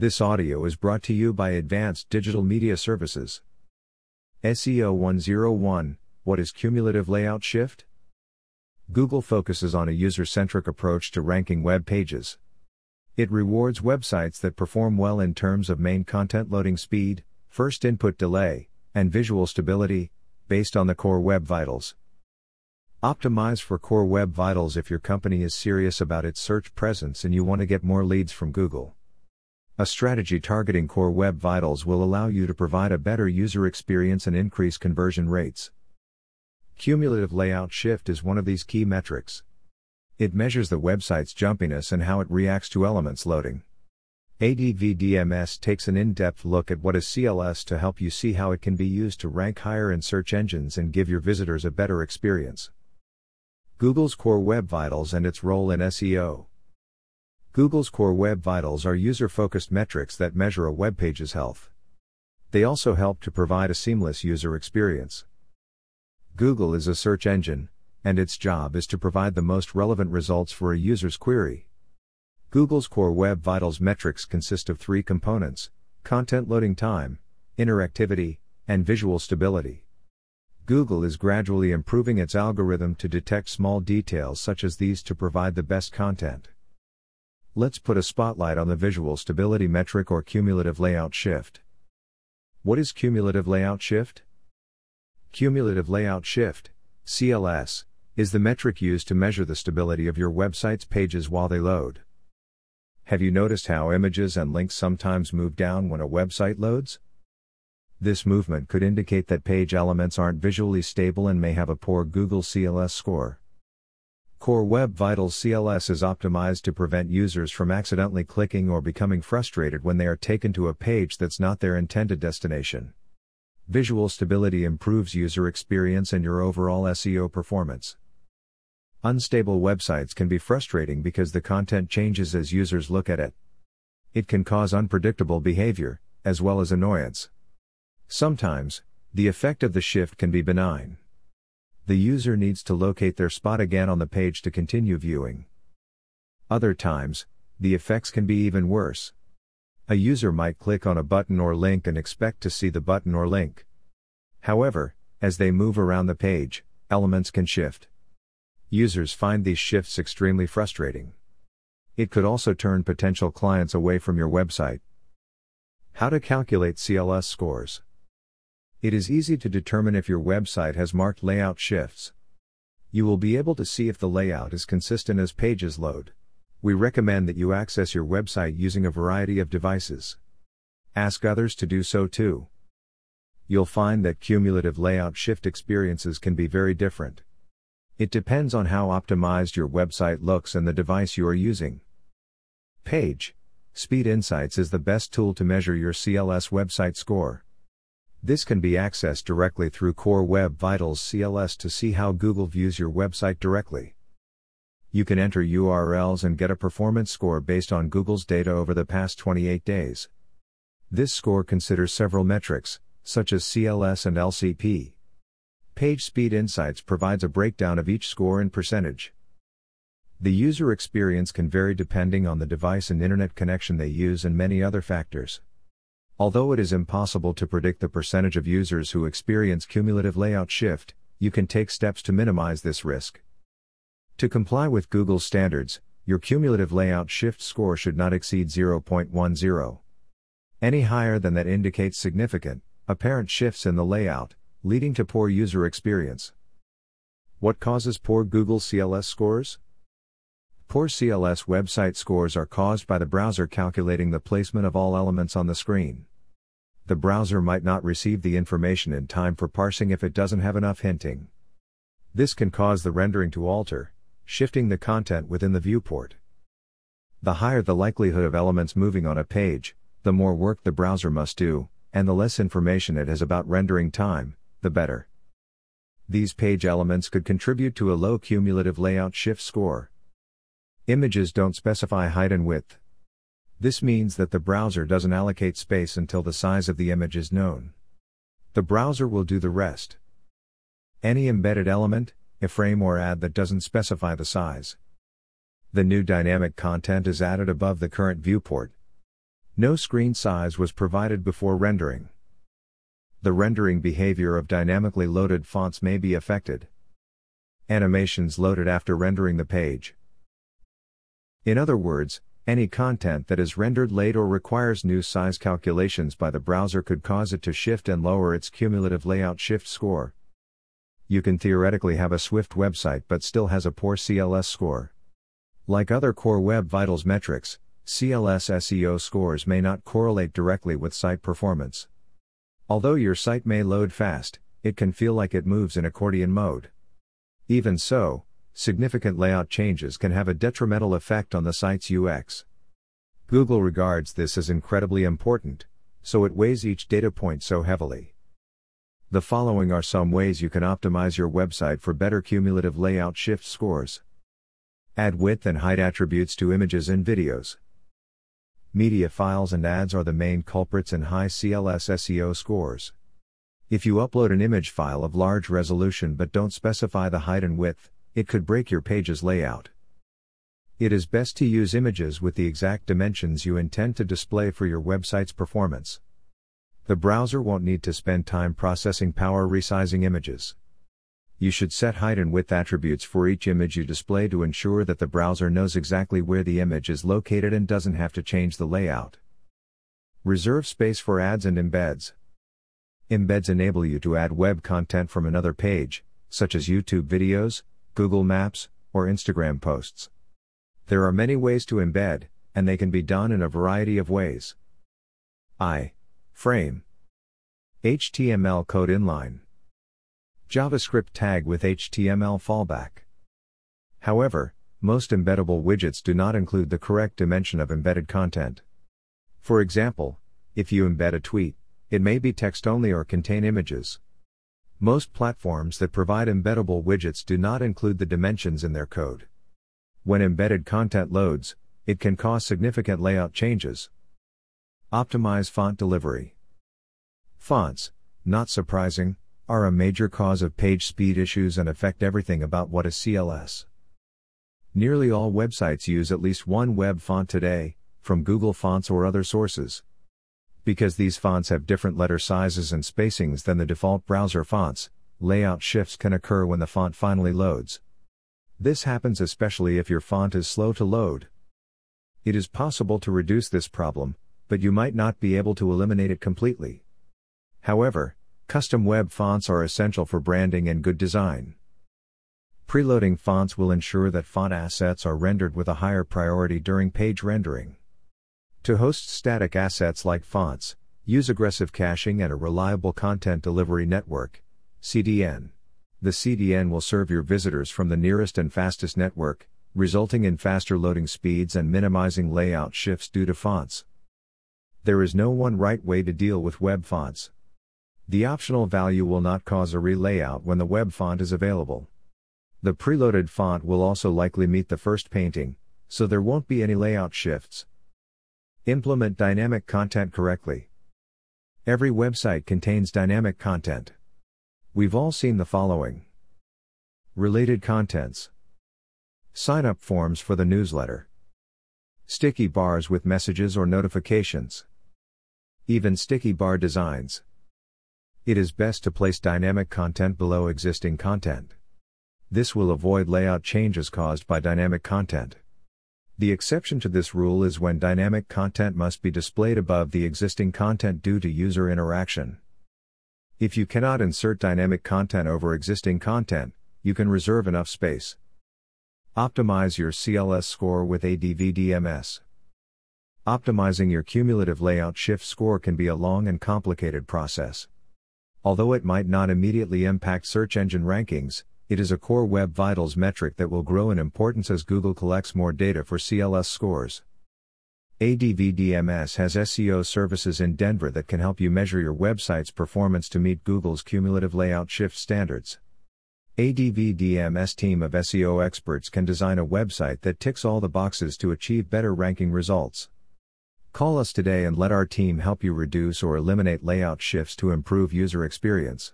This audio is brought to you by Advanced Digital Media Services. SEO 101 What is cumulative layout shift? Google focuses on a user centric approach to ranking web pages. It rewards websites that perform well in terms of main content loading speed, first input delay, and visual stability, based on the core web vitals. Optimize for core web vitals if your company is serious about its search presence and you want to get more leads from Google. A strategy targeting core web vitals will allow you to provide a better user experience and increase conversion rates. Cumulative layout shift is one of these key metrics. It measures the website's jumpiness and how it reacts to elements loading. ADVDMS takes an in depth look at what is CLS to help you see how it can be used to rank higher in search engines and give your visitors a better experience. Google's Core Web Vitals and its role in SEO. Google's Core Web Vitals are user focused metrics that measure a web page's health. They also help to provide a seamless user experience. Google is a search engine, and its job is to provide the most relevant results for a user's query. Google's Core Web Vitals metrics consist of three components content loading time, interactivity, and visual stability. Google is gradually improving its algorithm to detect small details such as these to provide the best content. Let's put a spotlight on the visual stability metric or cumulative layout shift. What is cumulative layout shift? Cumulative layout shift, CLS, is the metric used to measure the stability of your website's pages while they load. Have you noticed how images and links sometimes move down when a website loads? This movement could indicate that page elements aren't visually stable and may have a poor Google CLS score. Core Web Vitals CLS is optimized to prevent users from accidentally clicking or becoming frustrated when they are taken to a page that's not their intended destination. Visual stability improves user experience and your overall SEO performance. Unstable websites can be frustrating because the content changes as users look at it. It can cause unpredictable behavior, as well as annoyance. Sometimes, the effect of the shift can be benign. The user needs to locate their spot again on the page to continue viewing. Other times, the effects can be even worse. A user might click on a button or link and expect to see the button or link. However, as they move around the page, elements can shift. Users find these shifts extremely frustrating. It could also turn potential clients away from your website. How to calculate CLS scores. It is easy to determine if your website has marked layout shifts. You will be able to see if the layout is consistent as pages load. We recommend that you access your website using a variety of devices. Ask others to do so too. You'll find that cumulative layout shift experiences can be very different. It depends on how optimized your website looks and the device you are using. Page Speed Insights is the best tool to measure your CLS website score. This can be accessed directly through Core Web Vitals CLS to see how Google views your website directly. You can enter URLs and get a performance score based on Google's data over the past 28 days. This score considers several metrics, such as CLS and LCP. Page Speed Insights provides a breakdown of each score in percentage. The user experience can vary depending on the device and internet connection they use and many other factors. Although it is impossible to predict the percentage of users who experience cumulative layout shift, you can take steps to minimize this risk. To comply with Google's standards, your cumulative layout shift score should not exceed 0.10. Any higher than that indicates significant, apparent shifts in the layout, leading to poor user experience. What causes poor Google CLS scores? Poor CLS website scores are caused by the browser calculating the placement of all elements on the screen. The browser might not receive the information in time for parsing if it doesn't have enough hinting. This can cause the rendering to alter, shifting the content within the viewport. The higher the likelihood of elements moving on a page, the more work the browser must do, and the less information it has about rendering time, the better. These page elements could contribute to a low cumulative layout shift score. Images don't specify height and width. This means that the browser doesn't allocate space until the size of the image is known. The browser will do the rest. Any embedded element, iframe or ad that doesn't specify the size. The new dynamic content is added above the current viewport. No screen size was provided before rendering. The rendering behavior of dynamically loaded fonts may be affected. Animations loaded after rendering the page. In other words, any content that is rendered late or requires new size calculations by the browser could cause it to shift and lower its cumulative layout shift score. You can theoretically have a Swift website but still has a poor CLS score. Like other core Web Vitals metrics, CLS SEO scores may not correlate directly with site performance. Although your site may load fast, it can feel like it moves in accordion mode. Even so, significant layout changes can have a detrimental effect on the site's UX. Google regards this as incredibly important, so it weighs each data point so heavily. The following are some ways you can optimize your website for better cumulative layout shift scores. Add width and height attributes to images and videos. Media files and ads are the main culprits in high CLS SEO scores. If you upload an image file of large resolution but don't specify the height and width, it could break your page's layout. It is best to use images with the exact dimensions you intend to display for your website's performance. The browser won't need to spend time processing power resizing images. You should set height and width attributes for each image you display to ensure that the browser knows exactly where the image is located and doesn't have to change the layout. Reserve space for ads and embeds. Embeds enable you to add web content from another page, such as YouTube videos, Google Maps, or Instagram posts. There are many ways to embed, and they can be done in a variety of ways. I. Frame. HTML code inline. JavaScript tag with HTML fallback. However, most embeddable widgets do not include the correct dimension of embedded content. For example, if you embed a tweet, it may be text only or contain images. Most platforms that provide embeddable widgets do not include the dimensions in their code. When embedded content loads, it can cause significant layout changes. Optimize font delivery. Fonts, not surprising, are a major cause of page speed issues and affect everything about what is CLS. Nearly all websites use at least one web font today, from Google Fonts or other sources. Because these fonts have different letter sizes and spacings than the default browser fonts, layout shifts can occur when the font finally loads. This happens especially if your font is slow to load. It is possible to reduce this problem, but you might not be able to eliminate it completely. However, Custom web fonts are essential for branding and good design. Preloading fonts will ensure that font assets are rendered with a higher priority during page rendering. To host static assets like fonts, use aggressive caching and a reliable content delivery network, CDN. The CDN will serve your visitors from the nearest and fastest network, resulting in faster loading speeds and minimizing layout shifts due to fonts. There is no one right way to deal with web fonts. The optional value will not cause a relayout when the web font is available. The preloaded font will also likely meet the first painting, so there won't be any layout shifts. Implement dynamic content correctly. Every website contains dynamic content. We've all seen the following Related contents, Sign up forms for the newsletter, Sticky bars with messages or notifications, even sticky bar designs. It is best to place dynamic content below existing content. This will avoid layout changes caused by dynamic content. The exception to this rule is when dynamic content must be displayed above the existing content due to user interaction. If you cannot insert dynamic content over existing content, you can reserve enough space. Optimize your CLS score with ADVDMS. Optimizing your cumulative layout shift score can be a long and complicated process. Although it might not immediately impact search engine rankings, it is a core Web Vitals metric that will grow in importance as Google collects more data for CLS scores. ADVDMS has SEO services in Denver that can help you measure your website's performance to meet Google's cumulative layout shift standards. ADVDMS team of SEO experts can design a website that ticks all the boxes to achieve better ranking results. Call us today and let our team help you reduce or eliminate layout shifts to improve user experience.